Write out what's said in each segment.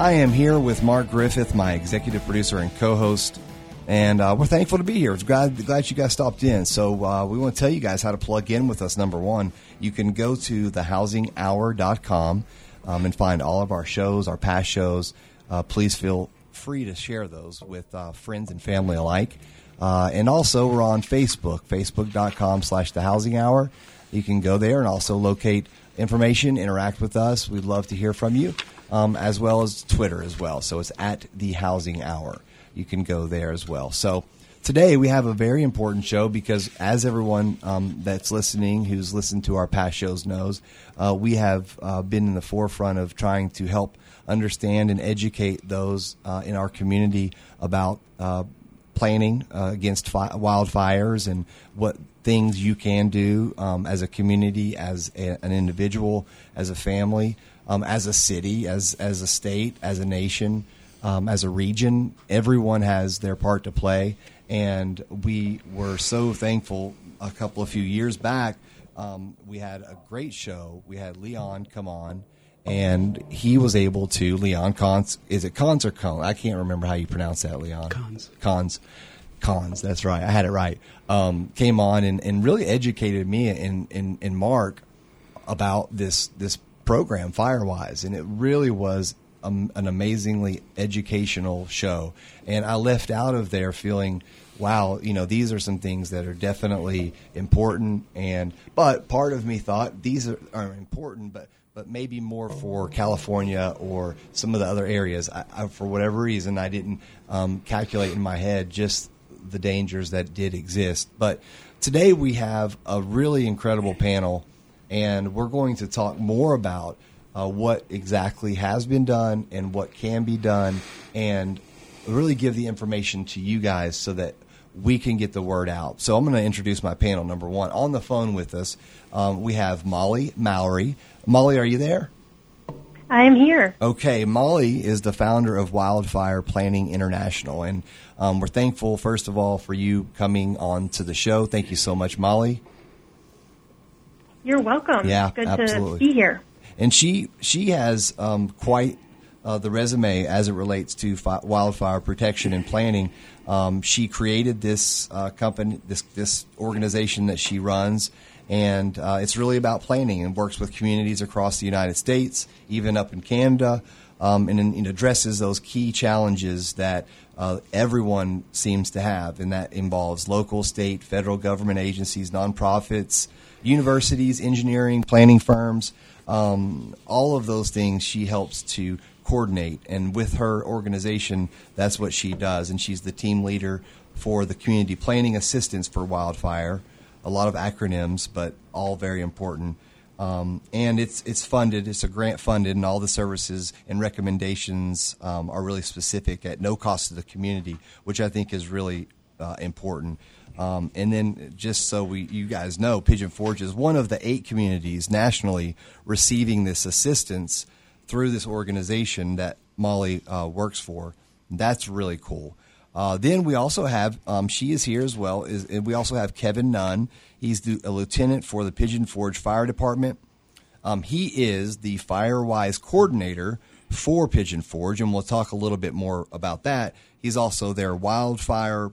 I am here with Mark Griffith, my executive producer and co-host, and uh, we're thankful to be here. It's glad glad you guys stopped in. So uh, we want to tell you guys how to plug in with us. Number one, you can go to thehousinghour.com um, and find all of our shows, our past shows. Uh, please feel free to share those with uh, friends and family alike. Uh, and also, we're on Facebook, facebook.com slash the housing hour. You can go there and also locate information, interact with us. We'd love to hear from you um, as well as Twitter as well. So it's at the Housing Hour. You can go there as well. So today we have a very important show because, as everyone um, that's listening, who's listened to our past shows knows, uh, we have uh, been in the forefront of trying to help understand and educate those uh, in our community about uh, planning uh, against fi- wildfires and what things you can do um, as a community, as a, an individual, as a family um, as a city, as as a state, as a nation, um, as a region. Everyone has their part to play, and we were so thankful. A couple of few years back, um, we had a great show. We had Leon come on, and he was able to Leon Cons. Is it Cons or Cons? I can't remember how you pronounce that, Leon. Cons. Cons. Cons. That's right. I had it right. Um, came on and, and really educated me and, and, and Mark about this this program Firewise, and it really was an amazingly educational show. And I left out of there feeling, wow, you know, these are some things that are definitely important. And but part of me thought these are, are important, but but maybe more for California or some of the other areas. I, I, for whatever reason, I didn't um, calculate in my head just the dangers that did exist. But today we have a really incredible panel and we're going to talk more about uh, what exactly has been done and what can be done, and really give the information to you guys so that we can get the word out. So I'm going to introduce my panel. Number one, on the phone with us, um, we have Molly Mowery. Molly, are you there? I am here. Okay, Molly is the founder of Wildfire Planning International, and um, we're thankful, first of all, for you coming on to the show. Thank you so much, Molly. You're welcome. Yeah, good absolutely. to be here. And she she has um, quite uh, the resume as it relates to fi- wildfire protection and planning. Um, she created this uh, company, this this organization that she runs, and uh, it's really about planning and works with communities across the United States, even up in Canada, um, and, and addresses those key challenges that uh, everyone seems to have, and that involves local, state, federal government agencies, nonprofits, universities, engineering, planning firms, um, all of those things she helps to coordinate. And with her organization, that's what she does. And she's the team leader for the Community Planning Assistance for Wildfire. A lot of acronyms, but all very important. Um, and it's it's funded. It's a grant funded, and all the services and recommendations um, are really specific at no cost to the community, which I think is really uh, important. Um, and then, just so we, you guys know, Pigeon Forge is one of the eight communities nationally receiving this assistance through this organization that Molly uh, works for. That's really cool. Uh, then we also have, um, she is here as well. Is we also have Kevin Nunn. He's the, a lieutenant for the Pigeon Forge Fire Department. Um, he is the FireWise coordinator for Pigeon Forge, and we'll talk a little bit more about that. He's also their wildfire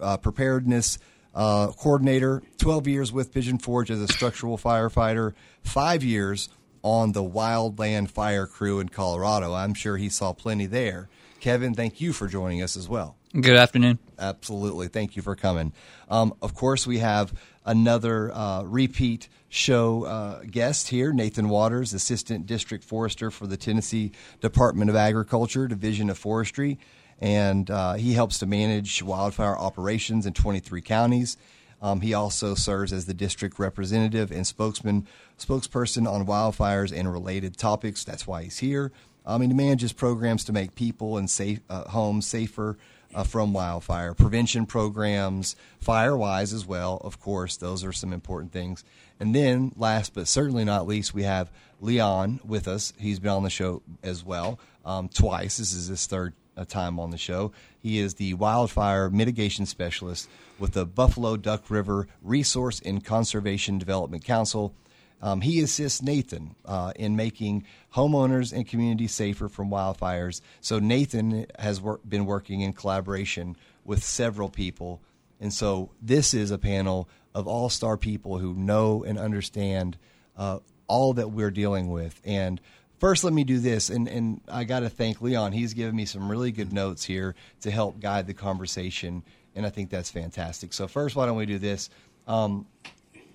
uh, preparedness uh, coordinator, 12 years with Pigeon Forge as a structural firefighter, five years on the wildland fire crew in Colorado. I'm sure he saw plenty there. Kevin, thank you for joining us as well. Good afternoon. Absolutely. Thank you for coming. Um, of course, we have another uh, repeat show uh, guest here, Nathan Waters, Assistant District Forester for the Tennessee Department of Agriculture, Division of Forestry. And uh, he helps to manage wildfire operations in 23 counties. Um, he also serves as the district representative and spokesman, spokesperson on wildfires and related topics. That's why he's here. Um, he manages programs to make people and safe uh, homes safer uh, from wildfire, prevention programs, FireWise as well, of course. Those are some important things. And then, last but certainly not least, we have Leon with us. He's been on the show as well um, twice. This is his third uh, time on the show. He is the wildfire mitigation specialist with the Buffalo Duck River Resource and Conservation Development Council. Um, he assists Nathan uh, in making homeowners and communities safer from wildfires. So Nathan has wor- been working in collaboration with several people, and so this is a panel of all-star people who know and understand uh, all that we're dealing with. And first, let me do this, and and I got to thank Leon. He's given me some really good notes here to help guide the conversation, and I think that's fantastic. So first, why don't we do this? Um,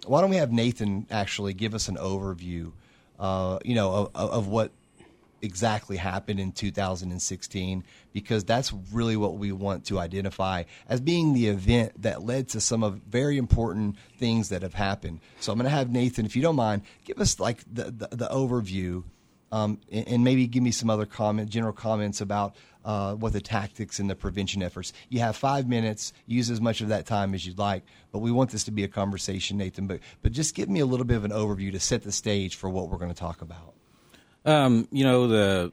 why don't we have Nathan actually give us an overview, uh, you know, of, of, what exactly happened in 2016, because that's really what we want to identify as being the event that led to some of very important things that have happened. So I'm going to have Nathan, if you don't mind, give us like the, the, the overview. Um, and, and, maybe give me some other comment, general comments about uh, what the tactics and the prevention efforts. You have five minutes. Use as much of that time as you'd like. But we want this to be a conversation, Nathan. But but just give me a little bit of an overview to set the stage for what we're going to talk about. Um, you know the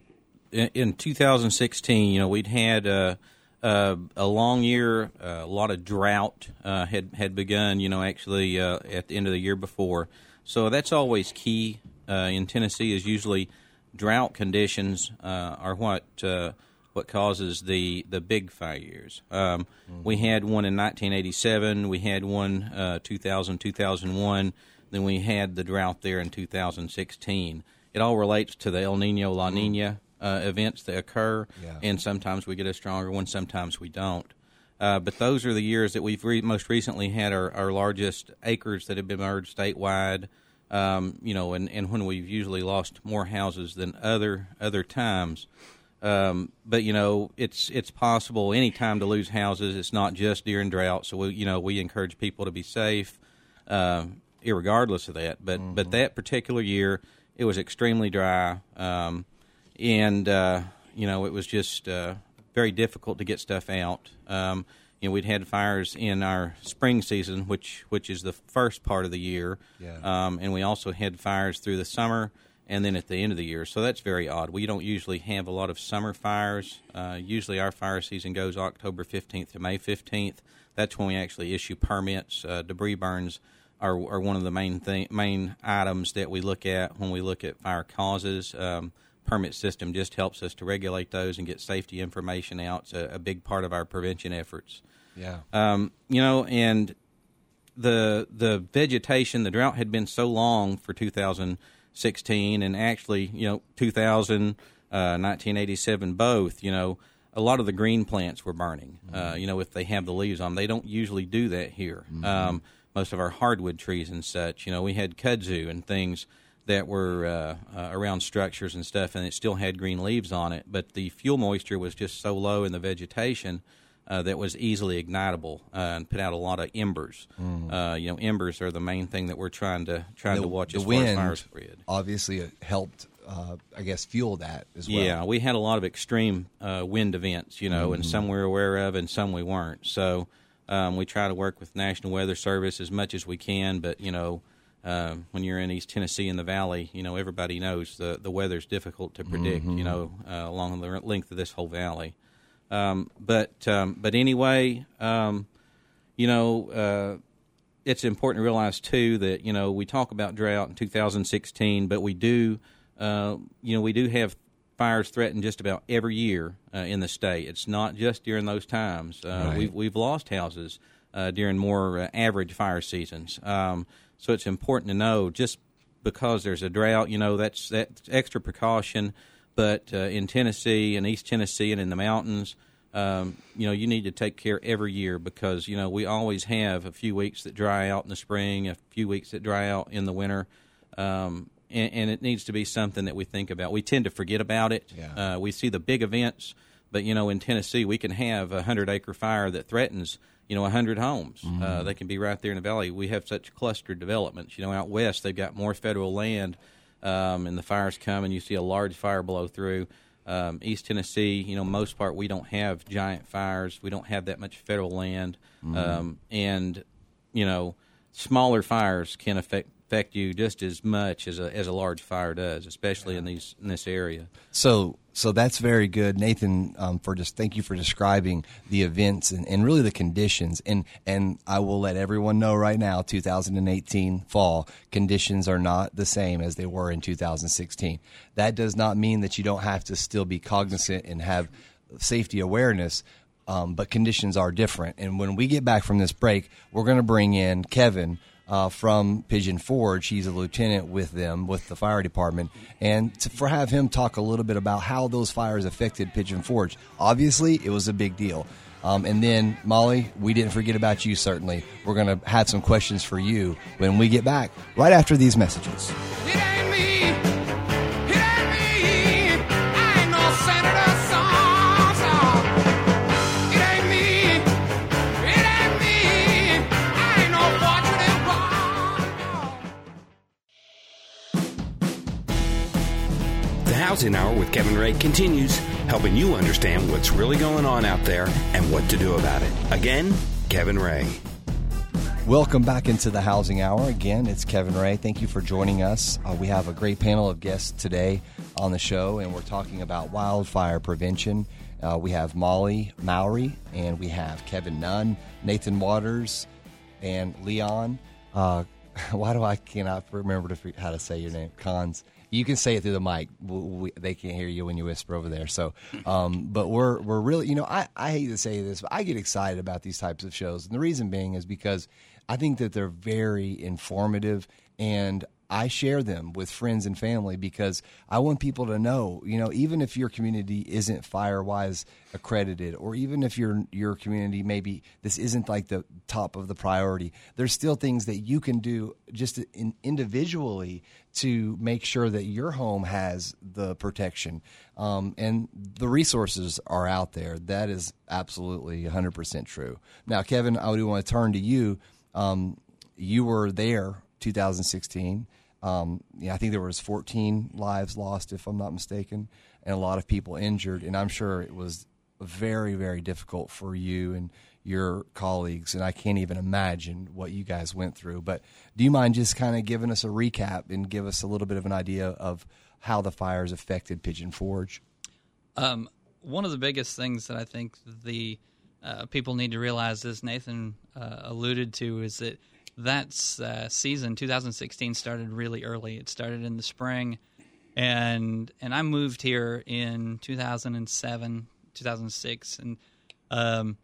in, in, 2016, you know we'd had. Uh, uh, a long year, uh, a lot of drought had had begun. You know, actually at the end of the year before, so that's always key in Tennessee. Is usually drought conditions are what what causes the the big fires. Um, mm-hmm. We had one in 1987. We had one uh, 2000 2001. Then we had the drought there in 2016. It all relates to the El Nino La mm-hmm. Nina uh, events that occur, yeah. and sometimes we get a stronger one, sometimes we don't. Uh, but those are the years that we've re- most recently had our, our largest acres that have been merged statewide. Um, you know, and, and when we've usually lost more houses than other other times. Um, but you know, it's it's possible any time to lose houses. It's not just during drought. So we, you know, we encourage people to be safe, uh, regardless of that. But mm-hmm. but that particular year, it was extremely dry, um, and uh, you know, it was just uh, very difficult to get stuff out. Um, you know, we'd had fires in our spring season, which which is the first part of the year, yeah. Um, and we also had fires through the summer and then at the end of the year. So that's very odd. We don't usually have a lot of summer fires. Uh, usually our fire season goes October 15th to May 15th. That's when we actually issue permits. Uh, debris burns are, are one of the main thing, main items that we look at when we look at fire causes. Um, permit system just helps us to regulate those and get safety information out. It's a, a big part of our prevention efforts. Yeah. Um, you know, and the the vegetation, the drought had been so long for 2000- 16 and actually, you know, 2000, uh, 1987, both, you know, a lot of the green plants were burning. Uh, mm-hmm. Uh, you know, if they have the leaves on, they don't usually do that here. Mm-hmm. Um, most of our hardwood trees and such, you know, we had kudzu and things that were uh, uh, around structures and stuff, and it still had green leaves on it. But the fuel moisture was just so low in the vegetation uh, that was easily ignitable uh, and put out a lot of embers. Mm. Uh, you know, embers are the main thing that we're trying to trying the, to watch as wind far as fire spread. Obviously, it helped. Uh, I guess fuel that as well. Yeah, we had a lot of extreme uh, wind events, you know, mm-hmm. and some we were aware of, and some we weren't. So um, we try to work with National Weather Service as much as we can, but you know. Uh, when you're in East Tennessee in the valley, you know everybody knows the the weather's difficult to predict. Mm-hmm. You know, along the length of this whole valley. Um, but um, but anyway, um, you know, uh, it's important to realize too that you know we talk about drought in 2016, but we do, uh, you know, we do have fires threatened just about every year uh, in the state. It's not just during those times. Uh, right. We've we've lost houses uh, during more uh, average fire seasons. Um, so it's important to know just because there's a drought, you know, that's that's extra precaution. But uh, in Tennessee and East Tennessee and in the mountains, um, you know, you need to take care every year because you know we always have a few weeks that dry out in the spring, a few weeks that dry out in the winter, um, and, and, it needs to be something that we think about. We tend to forget about it. Yeah. Uh, we see the big events, but you know, in Tennessee, we can have a hundred acre fire that threatens you know, a 100 homes. Mm-hmm. Uh, they can be right there in the valley. We have such clustered developments. You know, out west, they've got more federal land um, and the fires come and you see a large fire blow through. um, East Tennessee, you know, most part we don't have giant fires. We don't have that much federal land, um, and you know, smaller fires can affect affect you just as much as a as a large fire does, especially in these in this area. So, so that's very good, Nathan. Um, for just thank you for describing the events and, and really the conditions. And and I will let everyone know right now, 2018 fall conditions are not the same as they were in 2016. That does not mean that you don't have to still be cognizant and have safety awareness. Um, but conditions are different. And when we get back from this break, we're going to bring in Kevin uh, from Pigeon Forge. He's a lieutenant with them, with the fire department, and to, for have him talk a little bit about how those fires affected Pigeon Forge. Obviously, it was a big deal. Um, and then, Molly, we didn't forget about you, certainly. We're going to have some questions for you when we get back, right after these messages. Housing Hour with Kevin Ray continues, helping you understand what's really going on out there and what to do about it. Again, Kevin Ray. Welcome back into the Housing Hour. Again, it's Kevin Ray. Thank you for joining us. Uh, we have a great panel of guests today on the show, and we're talking about wildfire prevention. Uh, we have Molly Mowery, and we have Kevin Nunn, Nathan Waters, and Leon. Uh, why do I cannot remember to, how to say your name? Cons. You can say it through the mic. We, we, they can't hear you when you whisper over there. So, um, but we're we're really, you know, I, I hate to say this, but I get excited about these types of shows, and the reason being is because I think that they're very informative and I share them with friends and family because I want people to know, you know, even if your community isn't FireWise accredited, or even if your your community maybe this isn't like the top of the priority, there's still things that you can do just in, individually to make sure that your home has the protection. Um, and the resources are out there. That is absolutely 100% true. Now, Kevin, I do want to turn to you. Um, you were there 2016. Um, yeah, I think there was 14 lives lost, if I'm not mistaken, and a lot of people injured. And I'm sure it was very, very difficult for you and your colleagues. And I can't even imagine what you guys went through. But do you mind just kind of giving us a recap and give us a little bit of an idea of how the fires affected Pigeon Forge? Um, one of the biggest things that I think the uh, people need to realize, as Nathan uh, alluded to, is that that uh, season 2016 started really early. It started in the spring, and and I moved here in 2007, 2006, and um,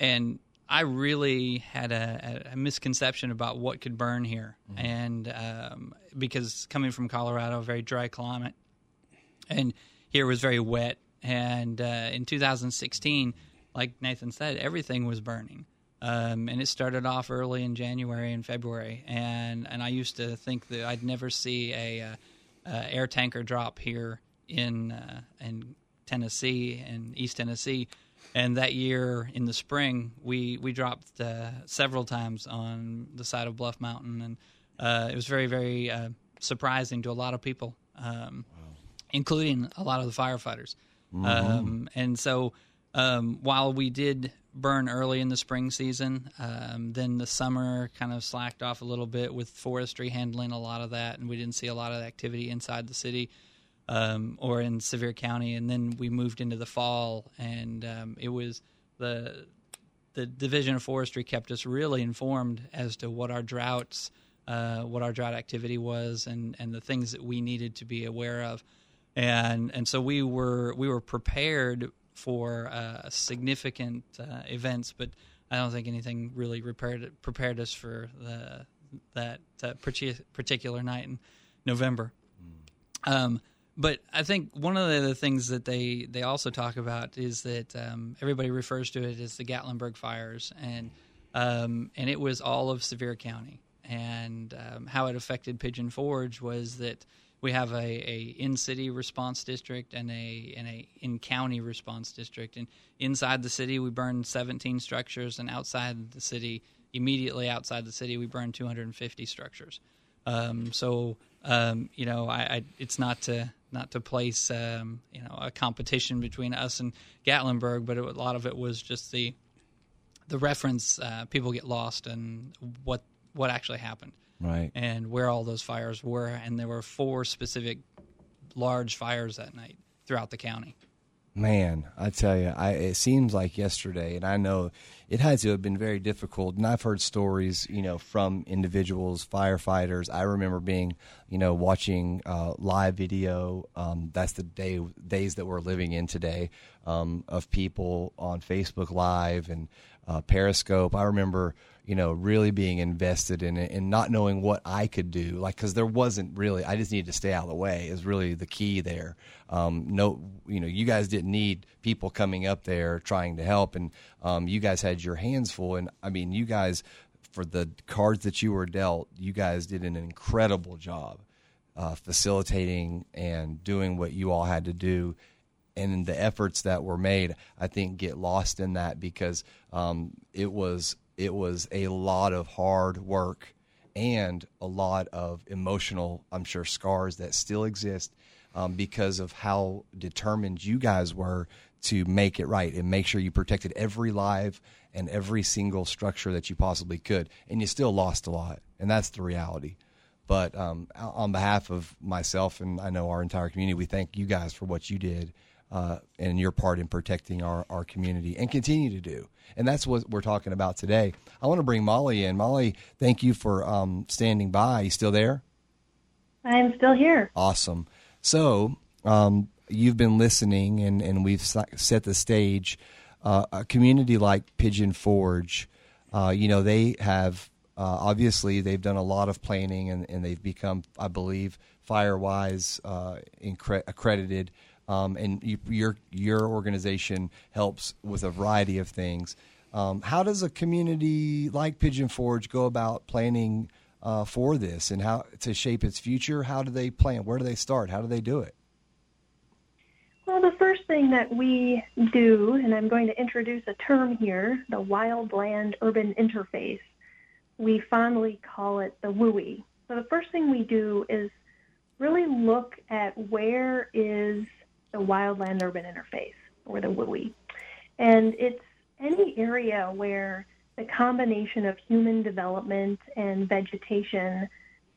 and I really had a, a misconception about what could burn here, and um, because coming from Colorado, a very dry climate, and here was very wet. And uh, in 2016, like Nathan said, everything was burning. Um, and it started off early in January and February, and and I used to think that I'd never see a, uh, uh, air tanker drop here in uh, in Tennessee and East Tennessee, and that year in the spring we we dropped uh, several times on the side of Bluff Mountain, and uh, it was very very uh, surprising to a lot of people, um, including a lot of the firefighters. Um, and so um, while we did burn early in the spring season, um, then the summer kind of slacked off a little bit with forestry handling a lot of that, and we didn't see a lot of activity inside the city um, or in Sevier County. And then we moved into the fall, and um, it was the the Division of Forestry kept us really informed as to what our droughts, uh, what our drought activity was, and and the things that we needed to be aware of, and and so we were we were prepared for uh, significant uh, events, but I don't think anything really prepared prepared us for the that uh, particular night in November. Um, but I think one of the other things that they, they also talk about is that um, everybody refers to it as the Gatlinburg fires, and um, and it was all of Sevier County. And um, how it affected Pigeon Forge was that we have a, a in city response district and a and a in county response district. And inside the city, we burned 17 structures, and outside the city, immediately outside the city, we burned 250 structures. Um, so um, you know, I, I, it's not to not to place um, you know a competition between us and Gatlinburg, but it, a lot of it was just the the reference. Uh, people get lost and what what actually happened, Right. and where all those fires were, and there were four specific large fires that night throughout the county. Man, I tell you, I, it seems like yesterday, and I know it had to have been very difficult. And I've heard stories, you know, from individuals, firefighters. I remember being, you know, watching uh, live video. Um, that's the day days that we're living in today um, of people on Facebook Live and uh, Periscope. I remember, you know, really being invested in it and not knowing what I could do, like because there wasn't really. I just needed to stay out of the way. Is really the key there. Um, no, you know, you guys didn't need people coming up there trying to help, and um, you guys had your hands full. And I mean, you guys, for the cards that you were dealt, you guys did an incredible job uh, facilitating and doing what you all had to do and the efforts that were made, I think, get lost in that because um, it was it was a lot of hard work and a lot of emotional, I'm sure, scars that still exist um, because of how determined you guys were to make it right and make sure you protected every life and every single structure that you possibly could, and you still lost a lot, and that's the reality. But um, on behalf of myself and I know our entire community, we thank you guys for what you did uh, and your part in protecting our, our community and continue to do. And that's what we're talking about today. I want to bring Molly in. Molly, thank you for um, standing by. You still there? I'm still here. Awesome. So um, you've been listening, and, and we've set the stage. Uh, a community like Pigeon Forge, uh, you know, they have uh, obviously they've done a lot of planning, and, and they've become, I believe, FireWise uh, incre- accredited. Um, and you, your your organization helps with a variety of things. Um, how does a community like Pigeon Forge go about planning uh, for this and how to shape its future? How do they plan? Where do they start? How do they do it? Thing that we do, and I'm going to introduce a term here, the wildland urban interface. We fondly call it the WUI. So the first thing we do is really look at where is the wildland urban interface, or the WUI. And it's any area where the combination of human development and vegetation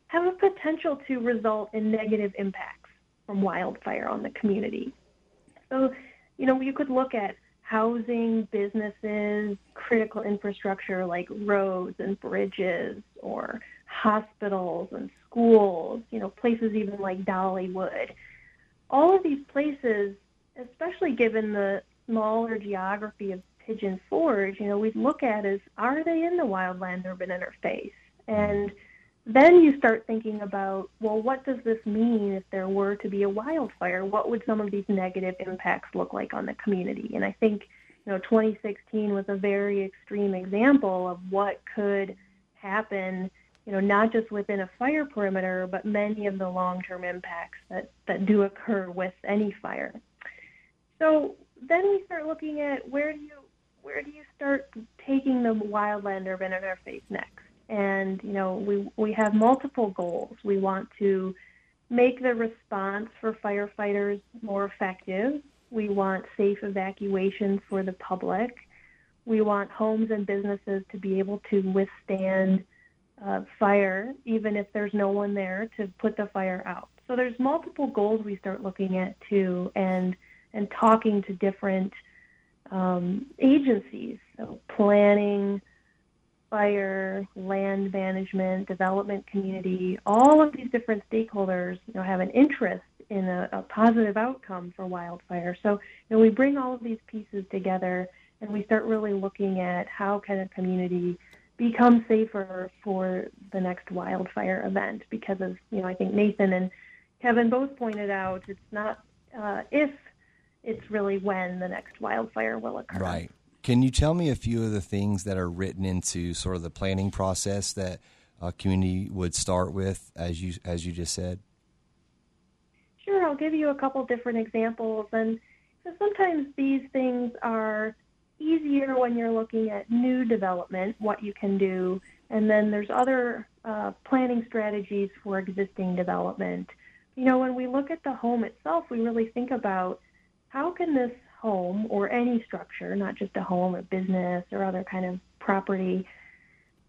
have a potential to result in negative impacts from wildfire on the community. So, you know, you could look at housing, businesses, critical infrastructure like roads and bridges, or hospitals and schools, you know, places even like Dollywood. All of these places, especially given the smaller geography of Pigeon Forge, you know, we'd look at is are they in the wildland urban interface? And then you start thinking about, well, what does this mean if there were to be a wildfire? What would some of these negative impacts look like on the community? And I think, you know, 2016 was a very extreme example of what could happen, you know, not just within a fire perimeter, but many of the long-term impacts that, that do occur with any fire. So then we start looking at where do you where do you start taking the wildland urban interface next? And you know, we we have multiple goals. We want to make the response for firefighters more effective. We want safe evacuation for the public. We want homes and businesses to be able to withstand uh, fire, even if there's no one there to put the fire out. So there's multiple goals we start looking at too, and and talking to different um, agencies, so planning, fire, land management, development community, all of these different stakeholders, you know, have an interest in a, a positive outcome for wildfire. So, you know, we bring all of these pieces together and we start really looking at how can a community become safer for the next wildfire event because of, you know, I think Nathan and Kevin both pointed out it's not uh, if, it's really when the next wildfire will occur. Right. Can you tell me a few of the things that are written into sort of the planning process that a community would start with, as you as you just said? Sure, I'll give you a couple different examples, and so sometimes these things are easier when you're looking at new development, what you can do, and then there's other uh, planning strategies for existing development. you know, when we look at the home itself, we really think about how can this home or any structure, not just a home or business or other kind of property,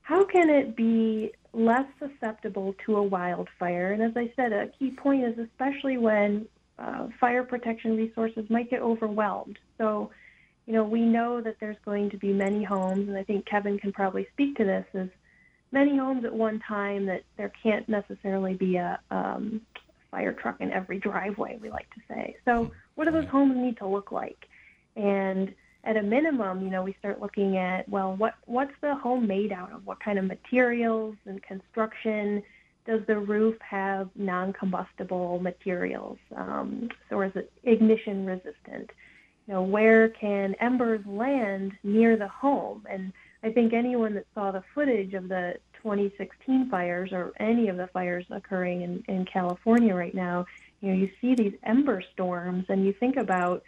how can it be less susceptible to a wildfire? And as I said, a key point is especially when uh, fire protection resources might get overwhelmed. So, you know, we know that there's going to be many homes, and I think Kevin can probably speak to this, is many homes at one time that there can't necessarily be a um, fire truck in every driveway, we like to say. So, what do those homes need to look like? And at a minimum, you know, we start looking at well, what what's the home made out of? What kind of materials and construction? Does the roof have non-combustible materials, um, or is it ignition resistant? You know, where can embers land near the home? And I think anyone that saw the footage of the 2016 fires or any of the fires occurring in, in California right now, you know, you see these ember storms and you think about,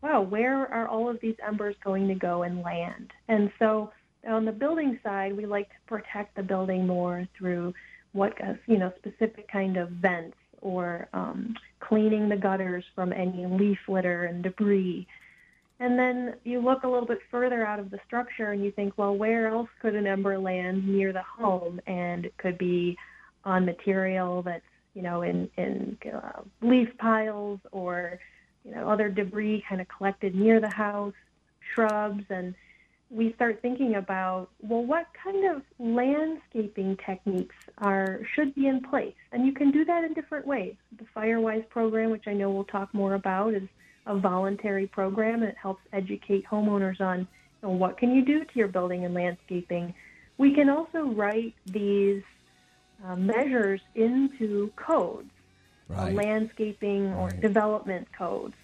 wow, where are all of these embers going to go and land? And so on the building side, we like to protect the building more through what, you know, specific kind of vents or um, cleaning the gutters from any leaf litter and debris. And then you look a little bit further out of the structure and you think, well, where else could an ember land near the home? And it could be on material that's, you know, in, in uh, leaf piles or, you know, other debris kind of collected near the house, shrubs. And we start thinking about, well, what kind of landscaping techniques are should be in place? And you can do that in different ways. The FireWise program, which I know we'll talk more about, is a voluntary program and it helps educate homeowners on you know, what can you do to your building and landscaping. We can also write these uh, measures into codes, uh, Right. landscaping or development codes.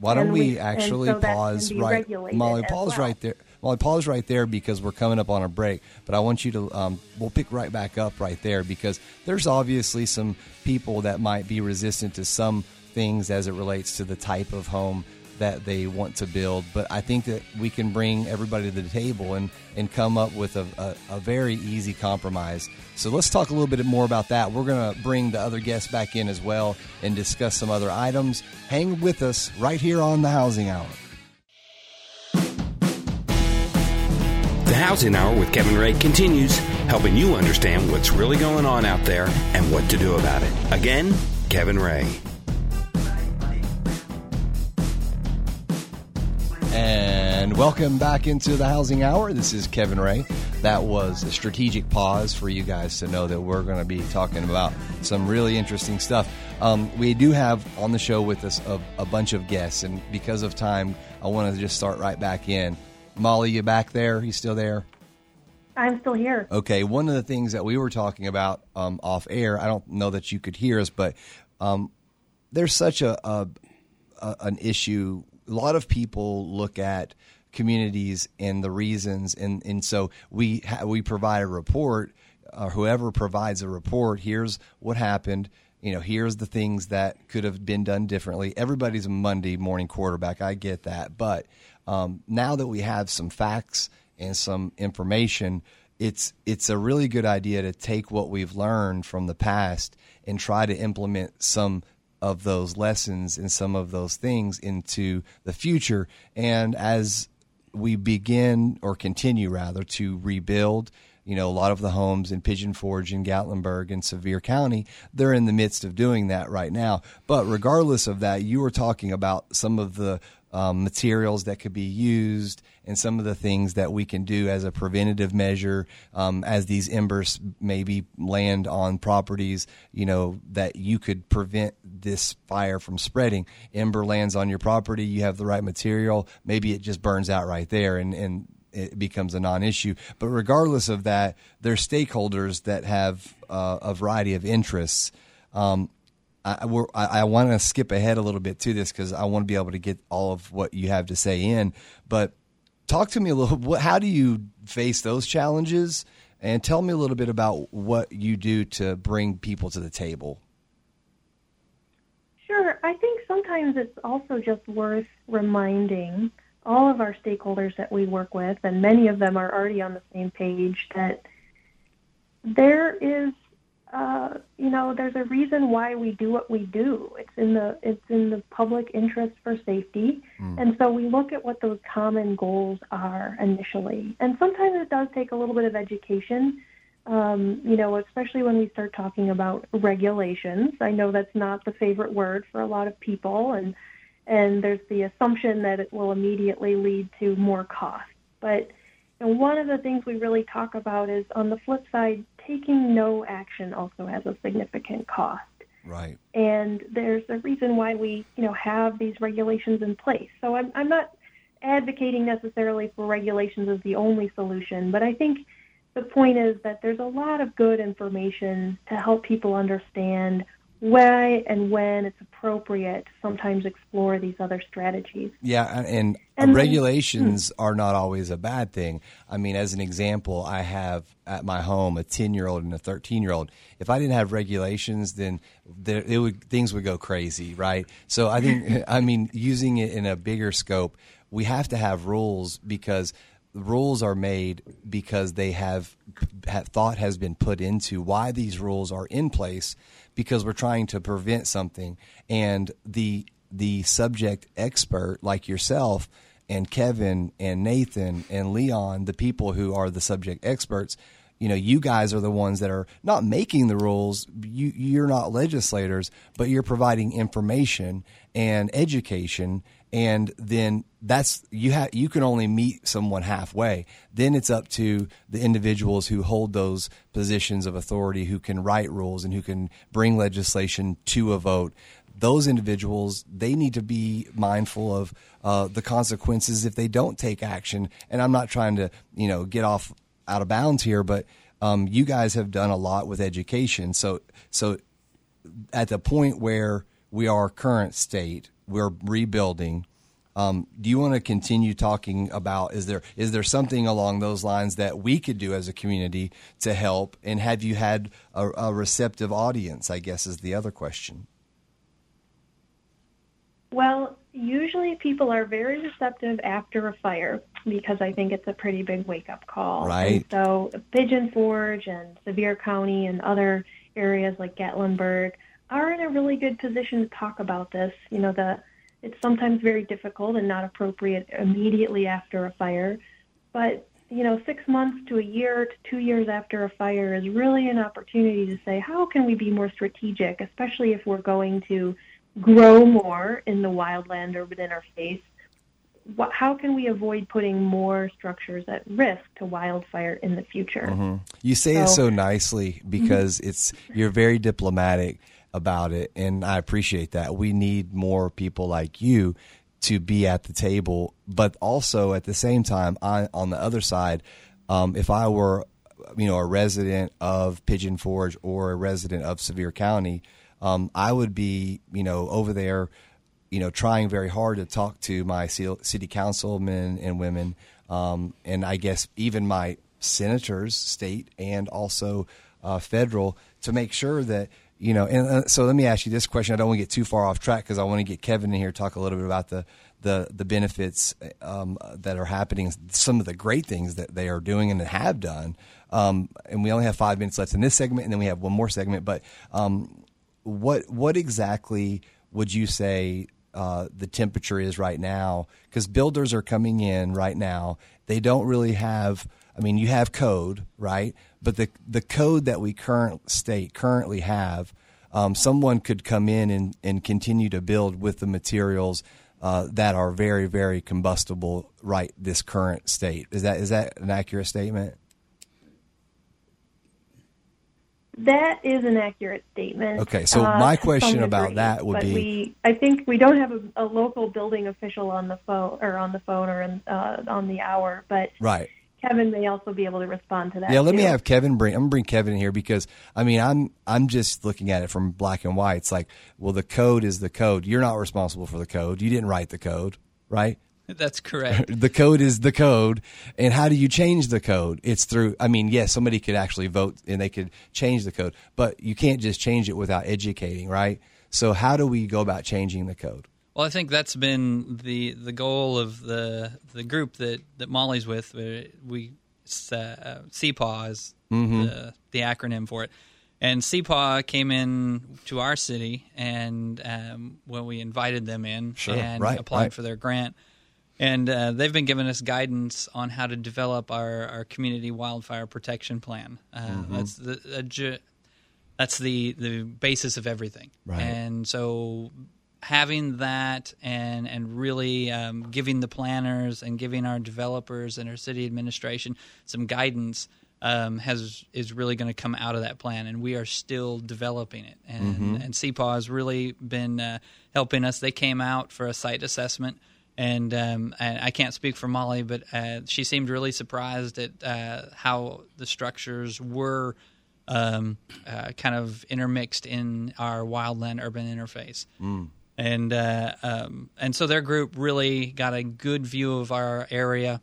Why don't we, we- actually so pause right, Molly? Pause well. right there. Molly, pause right there because we're coming up on a break. But I want you to. Um, we'll pick right back up right there because there's obviously some people that might be resistant to some things as it relates to the type of home that they want to build. But I think that we can bring everybody to the table and and come up with a, a, a very easy compromise. So let's talk a little bit more about that. We're going to bring the other guests back in as well and discuss some other items. Hang with us right here on the Housing Hour. The Housing Hour with Kevin Ray continues, helping you understand what's really going on out there and what to do about it. Again, Kevin Ray. And welcome back into the Housing Hour. This is Kevin Ray. That was a strategic pause for you guys to know that we're going to be talking about some really interesting stuff. Um, we do have on the show with us a, a bunch of guests, and because of time, I want to just start right back in. Molly, you back there? You still there? I'm still here. Okay, one of the things that we were talking about um, off air, I don't know that you could hear us, but um, there's such a, a, a an issue. A lot of people look at communities and the reasons, and, and so we ha- we provide a report. Or whoever provides a report, here's what happened. You know, here's the things that could have been done differently. Everybody's a Monday morning quarterback. I get that, but um, now that we have some facts and some information, it's it's a really good idea to take what we've learned from the past and try to implement some of those lessons and some of those things into the future. And as we begin or continue rather to rebuild, you know, a lot of the homes in Pigeon Forge and Gatlinburg and Sevier County, they're in the midst of doing that right now. But regardless of that, you were talking about some of the um, materials that could be used and some of the things that we can do as a preventative measure um, as these embers maybe land on properties you know that you could prevent this fire from spreading. Ember lands on your property you have the right material maybe it just burns out right there and, and it becomes a non-issue. But regardless of that there's stakeholders that have uh, a variety of interests. Um, I, I, I want to skip ahead a little bit to this because I want to be able to get all of what you have to say in. But talk to me a little. What, how do you face those challenges? And tell me a little bit about what you do to bring people to the table. Sure. I think sometimes it's also just worth reminding all of our stakeholders that we work with, and many of them are already on the same page, that there is uh, you know, there's a reason why we do what we do. It's in the it's in the public interest for safety, and so we look at what those common goals are initially. And sometimes it does take a little bit of education. Um, you know, especially when we start talking about regulations. I know that's not the favorite word for a lot of people, and and there's the assumption that it will immediately lead to more cost. But know, one of the things we really talk about is on the flip side, taking no action also has a significant cost. Right. And there's a reason why we, you know, have these regulations in place. So I'm, I'm not advocating necessarily for regulations as the only solution, but I think the point is that there's a lot of good information to help people understand why and when it's appropriate to sometimes explore these other strategies. Yeah, and, and regulations hmm. are not always a bad thing. I mean, as an example, I have at my home a ten year old and a thirteen year old. If I didn't have regulations, then there, it would things would go crazy, right? So I think, I mean, using it in a bigger scope, we have to have rules because rules are made because they have, have thought has been put into why these rules are in place because we're trying to prevent something. And the the subject expert like yourself and Kevin and Nathan and Leon the people who are the subject experts you know you guys are the ones that are not making the rules. You you're not legislators but you're providing information and education and then that's you have you can only meet someone halfway. Then it's up to the individuals who hold those positions of authority who can write rules and who can bring legislation to a vote. Those individuals they need to be mindful of uh, the consequences if they don't take action. And i'm not trying to you know get off out of bounds here but um, you guys have done a lot with education. So so at the point where we are current state, we're rebuilding. Um, do you want to continue talking about is there is there something along those lines that we could do as a community to help? And have you had a, a receptive audience? I guess is the other question. Well, usually people are very receptive after a fire because I think it's a pretty big wake up call. Right. And so Pigeon Forge and Sevier County and other areas like Gatlinburg are in a really good position to talk about this. You know, the it's sometimes very difficult and not appropriate immediately after a fire, but you know, six months to a year to two years after a fire is really an opportunity to say, how can we be more strategic, especially if we're going to grow more in the wildland urban interface? What, how can we avoid putting more structures at risk to wildfire in the future? Mm-hmm. You say it So- so nicely because it's you're very diplomatic about it, and I appreciate that. We need more people like you to be at the table, but also at the same time, I, on the other side, um, if I were, you know, a resident of Pigeon Forge or a resident of Sevier County, um, I would be, you know, over there you know, trying very hard to talk to my ci- city councilmen and women, um, and I guess even my senators, state and also uh, federal, to make sure that you know. And uh, so, let me ask you this question. I don't want to get too far off track because I want to get Kevin in here talk a little bit about the the the benefits um, that are happening, some of the great things that they are doing and have done. Um, and we only have five minutes left in this segment, and then we have one more segment. But um, what what exactly would you say uh, the temperature is right now? Because builders are coming in right now. They don't really have. I mean, you have code, right? But the the code that we current state currently have, um, someone could come in and, and continue to build with the materials uh, that are very very combustible right this current state. Is that is that an accurate statement? That is an accurate statement. Okay, so uh, my to question about that would but be- we, I think we don't have a, a local building official on the phone or on the phone or in, uh, on the hour, but Right. Kevin may also be able to respond to that. Yeah, let me have Kevin bring. I'm gonna bring Kevin in here because I mean I'm I'm just looking at it from black and white. It's like, well, the code is the code. You're not responsible for the code. You didn't write the code, right? That's correct. The code is the code, and how do you change the code? It's through. I mean, yes, somebody could actually vote and they could change the code, but you can't just change it without educating, right? So how do we go about changing the code? Well, I think that's been the the goal of the the group that that Molly's with. Uh, We uh, CPAW is the the acronym for it, And CPAW came in to our city, and um, when we invited them in Sure, and right, applied right. for their grant, and uh, they've been giving us guidance on how to develop our, our community wildfire protection plan. Uh, Mm-hmm. That's the ju- that's the the basis of everything. Right. And so having that and and really um, giving the planners and giving our developers and our city administration some guidance um, has is really going to come out of that plan, and we are still developing it. And Mm-hmm. and CPAW has really been uh, helping us. They came out for a site assessment. And, um, and I can't speak for Molly, but uh, she seemed really surprised at uh, how the structures were um, uh, kind of intermixed in our wildland urban interface. And uh, um, and so their group really got a good view of our area,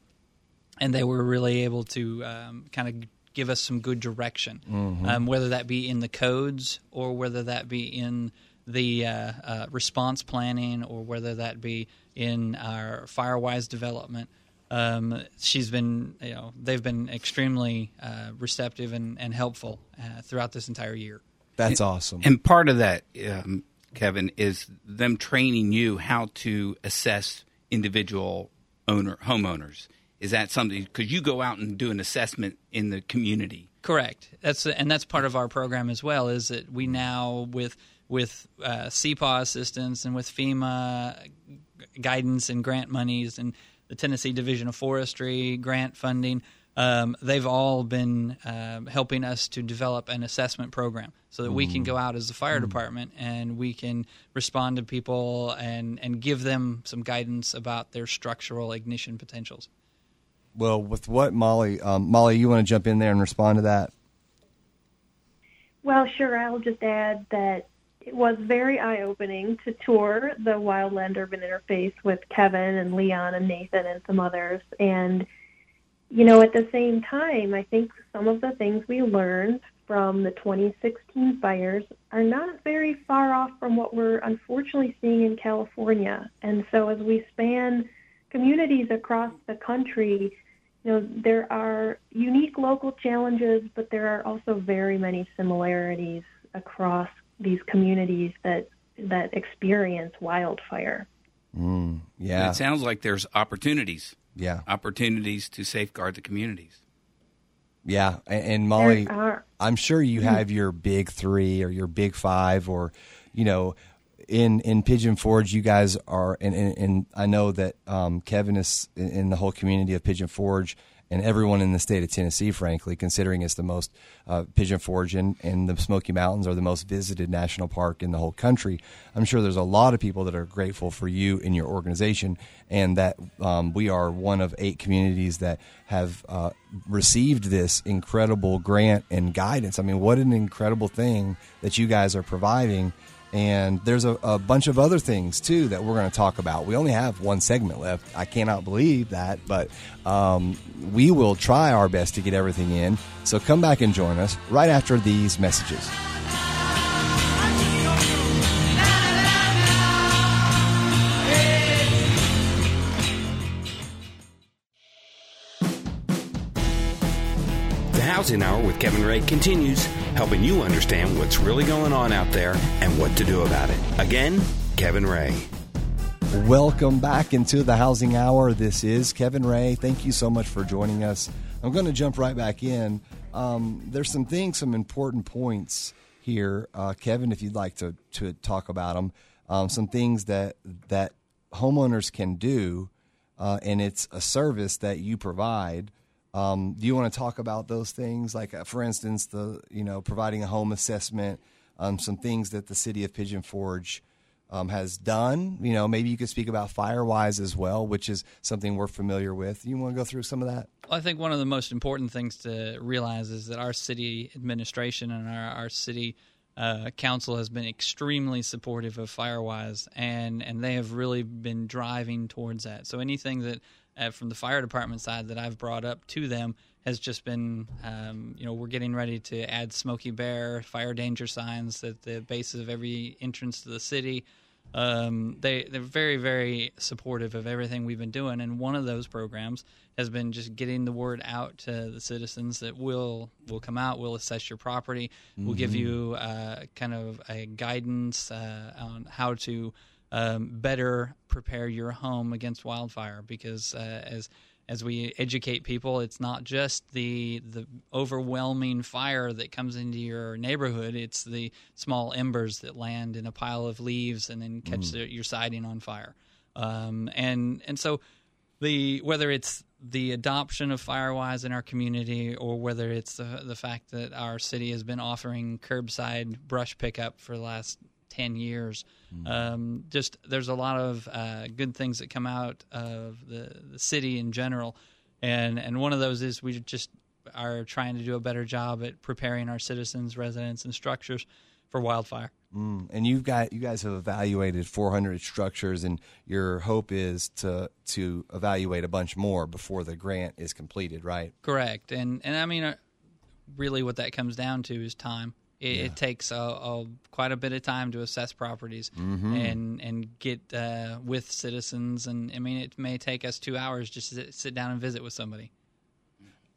and they were really able to um, kind of give us some good direction, um, whether that be in the codes or whether that be in the uh, uh, response planning or whether that be in our Firewise development. Um, she's been, you know, they've been extremely uh, receptive and, and helpful uh, throughout this entire year. That's awesome. And part of that, um, Kevin, is them training you how to assess individual owner homeowners. Is that something? Because you go out and do an assessment in the community. Correct. That's and that's part of our program as well. Is that we now with with uh, CPAW assistance and with FEMA guidance and grant monies and the Tennessee Division of Forestry grant funding. Um, they've all been um, helping us to develop an assessment program so that we can go out as a fire department and we can respond to people and, and give them some guidance about their structural ignition potentials. Well, with what Molly, um, Molly, you want to jump in there and respond to that? Well, sure. I'll just add that it was very eye opening to tour the Wildland Urban Interface with Kevin and Leon and Nathan and some others. And, you know, at the same time, I think some of the things we learned from the 2016 fires are not very far off from what we're unfortunately seeing in California. And so as we span communities across the country, you know, there are unique local challenges, but there are also very many similarities across these communities that that experience wildfire. Mm, yeah, It sounds like there's opportunities, yeah, opportunities to safeguard the communities. yeah. And, and Molly, I'm sure you have your big three or your big five, or you know, in in Pigeon Forge, you guys are, and, and, and I know that um, Kevin is in in the whole community of Pigeon Forge. And everyone in the state of Tennessee, frankly, considering it's the most uh, Pigeon Forge and, and the Smoky Mountains are the most visited national park in the whole country. I'm sure there's a lot of people that are grateful for you and your organization, and that um, we are one of eight communities that have uh, received this incredible grant and guidance. I mean, what an incredible thing that you guys are providing. And there's a, a bunch of other things too that we're going to talk about. We only have one segment left. I cannot believe that, but um, we will try our best to get everything in. So come back and join us right after these messages. Housing Hour with Kevin Ray continues, helping you understand what's really going on out there and what to do about it. Again, Kevin Ray. Welcome back into the Housing Hour. This is Kevin Ray. Thank you so much for joining us. I'm going to jump right back in. Um, there's some things, some important points here, uh, Kevin. If you'd like to to talk about them, um, some things that that homeowners can do, uh, and it's a service that you provide. Um, do you want to talk about those things, like uh, for instance, the you know providing a home assessment, um, some things that the city of Pigeon Forge um, has done. You know, maybe you could speak about Firewise as well, which is something we're familiar with. You want to go through some of that? Well, I think one of the most important things to realize is that our city administration and our, our city uh, council has been extremely supportive of Firewise, and, and they have really been driving towards that. So anything that uh, from the fire department side that I've brought up to them has just been, um, you know, we're getting ready to add Smokey Bear fire danger signs at the bases of every entrance to the city. Um, they they're very very supportive of everything we've been doing, and one of those programs has been just getting the word out to the citizens that we'll will come out, we'll assess your property, we'll give you uh, kind of a guidance uh, on how to um, better prepare your home against wildfire because uh, as as we educate people, it's not just the the overwhelming fire that comes into your neighborhood. It's the small embers that land in a pile of leaves and then catch the, your siding on fire. Um, and and so the whether it's the adoption of Firewise in our community or whether it's the the fact that our city has been offering curbside brush pickup for the last 10 years. Um, just there's a lot of uh, good things that come out of the, the city in general. And, and one of those is we just are trying to do a better job at preparing our citizens, residents, and structures for wildfire. and you've got you guys have evaluated 400 structures, and your hope is to to evaluate a bunch more before the grant is completed, right? Correct, and and I mean, uh, really, what that comes down to is time. It, it takes a, a quite a bit of time to assess properties and and get uh, with citizens, and I mean, it may take us two hours just to sit, sit down and visit with somebody.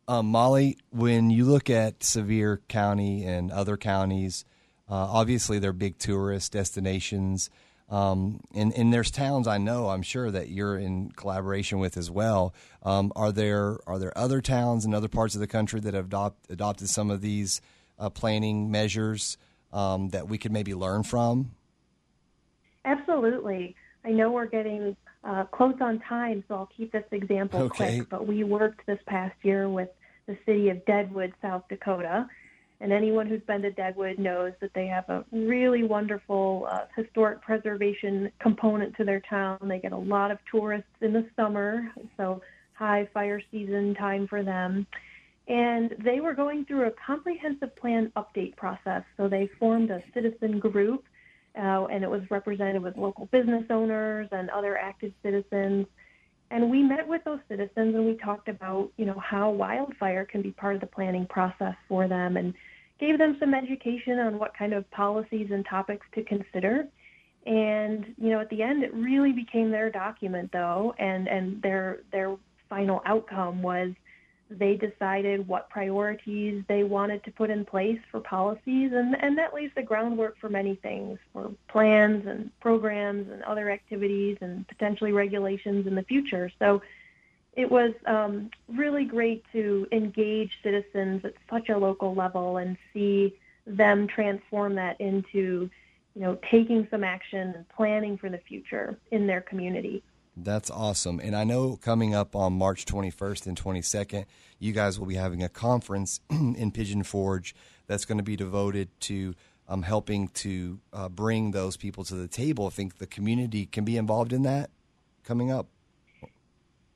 Um, Molly, when you look at Sevier County and other counties, uh, obviously they're big tourist destinations. Um, and, and there's towns I know, I'm sure that you're in collaboration with as well. Um, are there are there other towns in other parts of the country that have adopt, adopted some of these uh, planning measures um, that we could maybe learn from? Absolutely. I know we're getting uh, close on time, so I'll keep this example Okay. quick. But we worked this past year with the city of Deadwood, South Dakota. And anyone who's been to Deadwood knows that they have a really wonderful uh, historic preservation component to their town. They get a lot of tourists in the summer, so high fire season time for them. And they were going through a comprehensive plan update process. So they formed a citizen group uh, and it was represented with local business owners and other active citizens. And we met with those citizens and we talked about, you know, how wildfire can be part of the planning process for them and gave them some education on what kind of policies and topics to consider. And, you know, at the end it really became their document though and, and their their final outcome was they decided what priorities they wanted to put in place for policies, and, and that lays the groundwork for many things for plans and programs and other activities and potentially regulations in the future. So it was um, really great to engage citizens at such a local level and see them transform that into, you know, taking some action and planning for the future in their community. That's awesome. And I know coming up on March 21st and 22nd, you guys will be having a conference in Pigeon Forge that's going to be devoted to um, helping to uh, bring those people to the table. I think the community can be involved in that coming up.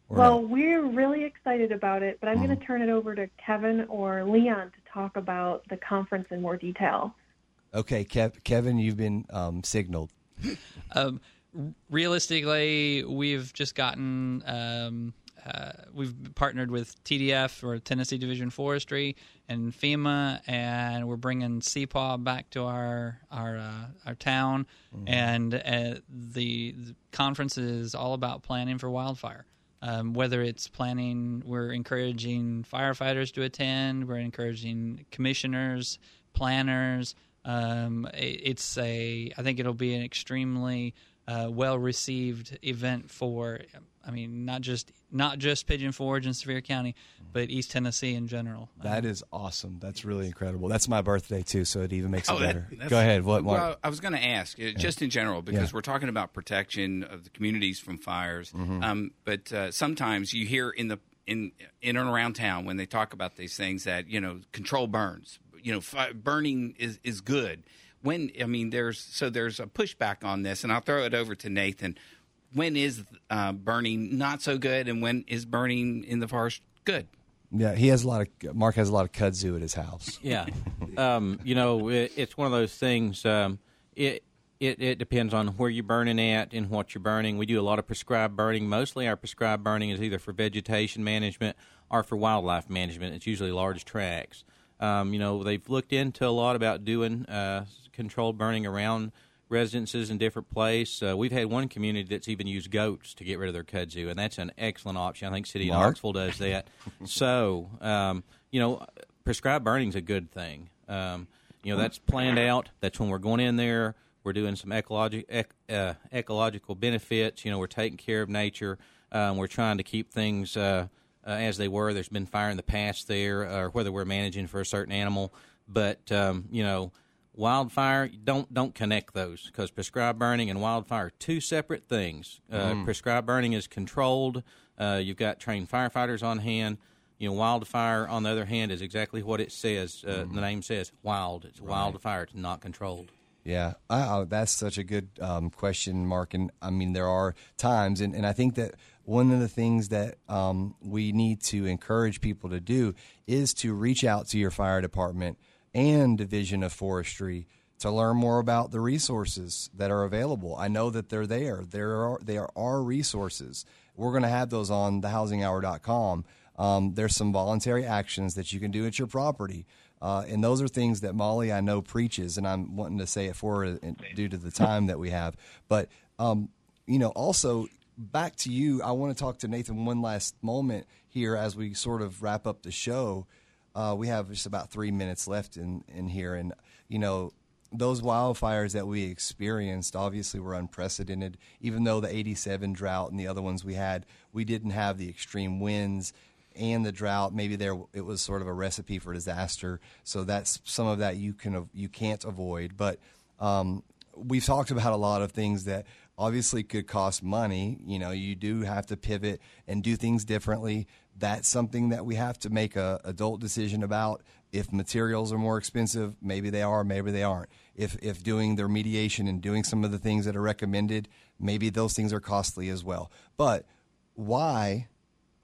Or Well, not? we're really excited about it, but I'm going to turn it over to Kevin or Leon to talk about the conference in more detail. okay, Kev- Kevin, you've been um, signaled. Um, realistically, we've just gotten um, uh, we've partnered with TDF or Tennessee Division Forestry and FEMA, and we're bringing CPAW back to our our uh, our town. And uh, the, the conference is all about planning for wildfire. Um, whether it's planning, we're encouraging firefighters to attend. We're encouraging commissioners, planners. Um, it, it's a. I think it'll be an extremely uh, well received event for. I mean, not just not just Pigeon Forge and Sevier County, but East Tennessee in general. That is awesome. That's really incredible. That's my birthday too, so it even makes it Oh, that- better. that's- Go ahead. What, Mark? Well, I was going to ask, uh, just in general, because Yeah. we're talking about protection of the communities from fires. Mm-hmm. Um, but uh, sometimes you hear in the in in and around town when they talk about these things that you know control burns. You know, fi- burning is is good. When I mean, there's so there's a pushback on this, and I'll throw it over to Nathan. When is uh, burning not so good, and when is burning in the forest good? yeah, he has a lot of. Mark has a lot of kudzu at his house. Yeah, um, you know, it, it's one of those things. Um, it, it it depends on where you're burning at and what you're burning. We do a lot of prescribed burning. Mostly, our prescribed burning is either for vegetation management or for wildlife management. It's usually large tracts. Um, you know, they've looked into a lot about doing uh, controlled burning around residences in different places. Uh, we've had one community that's even used goats to get rid of their kudzu, and that's an excellent option. I think City of? Knoxville does that. so, um, you know, prescribed burning is a good thing. Um, you know, that's planned out. That's when we're going in there. We're doing some ecologi- ec- uh, ecological benefits. You know, we're taking care of nature. Um, we're trying to keep things uh, uh, as they were. There's been fire in the past there, or whether we're managing for a certain animal. But um, you know, wildfire don't don't connect those because prescribed burning and wildfire are two separate things. Uh, Prescribed burning is controlled. Uh, you've got trained firefighters on hand. You know, wildfire on the other hand is exactly what it says. Uh, The name says wild. It's wildfire. It's not controlled. Yeah, oh, that's such a good um, question, Mark. And I mean, there are times, and, and I think that one of the things that um, we need to encourage people to do is to reach out to your fire department and Division of Forestry to learn more about the resources that are available. I know that they're there. There are there are resources. We're going to have those on thehousinghour.com. Um, there's some voluntary actions that you can do at your property. Uh, and those are things that Molly, I know, preaches, and I'm wanting to say it for her due to the time that we have. But, um, you know, also back to you, I want to talk to Nathan one last moment here as we sort of wrap up the show. Uh, we have just about three minutes left in, in here. And, you know, those wildfires that we experienced obviously were unprecedented. Even though the 87 drought and the other ones we had, we didn't have the extreme winds and the drought. Maybe there it was sort of a recipe for disaster. So that's some of that you can you can't avoid. But um, we've talked about a lot of things that obviously could cost money. You know, you do have to pivot and do things differently. That's something that we have to make a adult decision about. If materials are more expensive, maybe they are, maybe they aren't. If if doing the mediation and doing some of the things that are recommended, maybe those things are costly as well. But why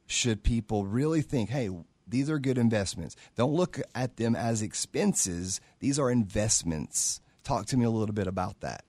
should people really think, hey, these are good investments? Don't look at them as expenses. These are investments. Talk to me a little bit about that.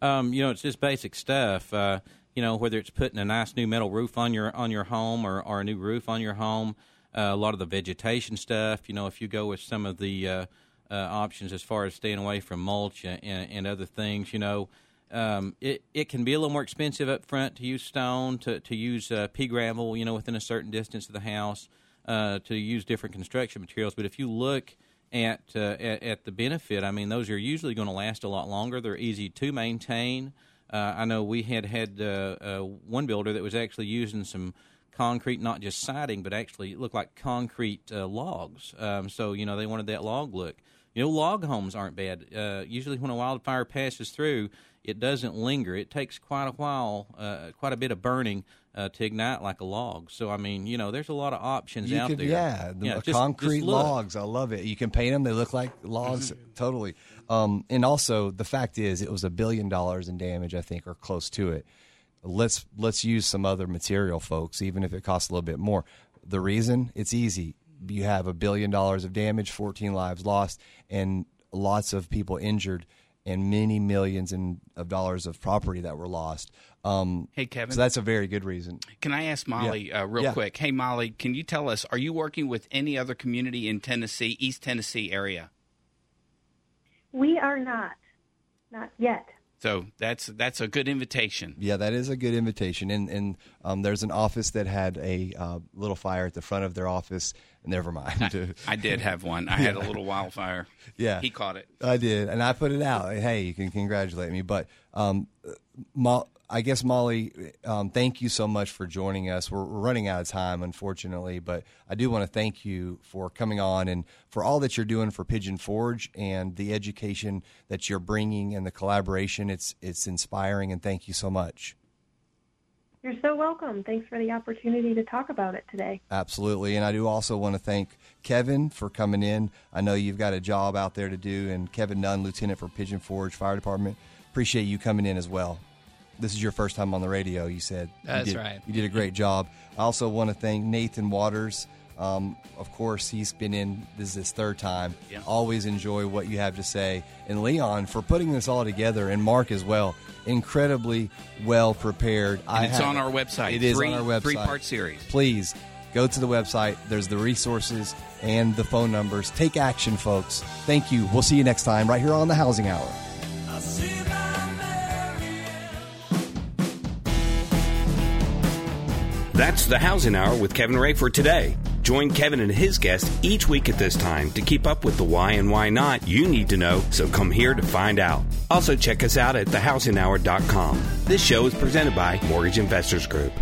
Um, you know, it's just basic stuff. Uh, you know, whether it's putting a nice new metal roof on your on your home or, or a new roof on your home. Uh, a lot of the vegetation stuff. You know, if you go with some of the uh, uh, options as far as staying away from mulch and, and, other things, you know, um, it it can be a little more expensive up front to use stone, to to use uh, pea gravel. You know, within a certain distance of the house, uh, to use different construction materials. But if you look at, uh, at at the benefit, I mean, those are usually going to last a lot longer. They're easy to maintain. Uh, I know we had had uh, uh, one builder that was actually using some concrete, not just siding, but actually it looked like concrete uh, logs. Um, so you know they wanted that log look. You know, log homes aren't bad. Uh, usually, when a wildfire passes through, it doesn't linger. It takes quite a while, uh, quite a bit of burning uh, to ignite like a log. So, I mean, you know, there's a lot of options You out could, there. yeah, the just- just concrete logs. I love it. You can paint them; they look like logs. Mm-hmm. Totally. Um, and also, the fact is, it was a billion dollars in damage, I think, or close to it. Let's let's use some other material, folks, even if it costs a little bit more. The reason it's easy. You have a billion dollars of damage, 14 lives lost, and lots of people injured, and many millions in, of dollars of property that were lost. Um, Hey, Kevin. so that's a very good reason. Can I ask Molly uh, real Yeah. quick? Hey, Molly, can you tell us, are you working with any other community in Tennessee, East Tennessee area? We are not, not yet. So that's that's a good invitation. Yeah, that is a good invitation. And and um, there's an office that had a uh, little fire at the front of their office. Never mind. I did have one. I had a little wildfire. Yeah. he caught it. I did, and I put it out. Hey, you can congratulate me. But um, Mo- I guess Molly, um, thank you so much for joining us. We're, we're running out of time, unfortunately, but I do want to thank you for coming on and for all that you're doing for Pigeon Forge and the education that you're bringing and the collaboration. It's it's inspiring, and thank you so much. You're so welcome. Thanks for the opportunity to talk about it today. Absolutely. And I do also want to thank Kevin for coming in. I know you've got a job out there to do, and Kevin Nunn, Lieutenant for Pigeon Forge Fire Department. Appreciate you coming in as well. This is your first time on the radio, you said. You That's did- right. You did a great job. I also want to thank Nathan Waters. Um, of course, he's been in. This is his third time. Yeah. Always enjoy what you have to say. And Leon for putting this all together, and Mark as well. Incredibly well prepared. And I it's have, on our website. It three, is on our website. Three part series. Please go to the website. There's the resources and the phone numbers. Take action, folks. Thank you. We'll see you next time right here on the Housing Hour. That's the Housing Hour with Kevin Ray for today. Join Kevin and his guests each week at this time to keep up with the why and why not you need to know, so come here to find out. Also, check us out at thehousinghour.com. This show is presented by Mortgage Investors Group.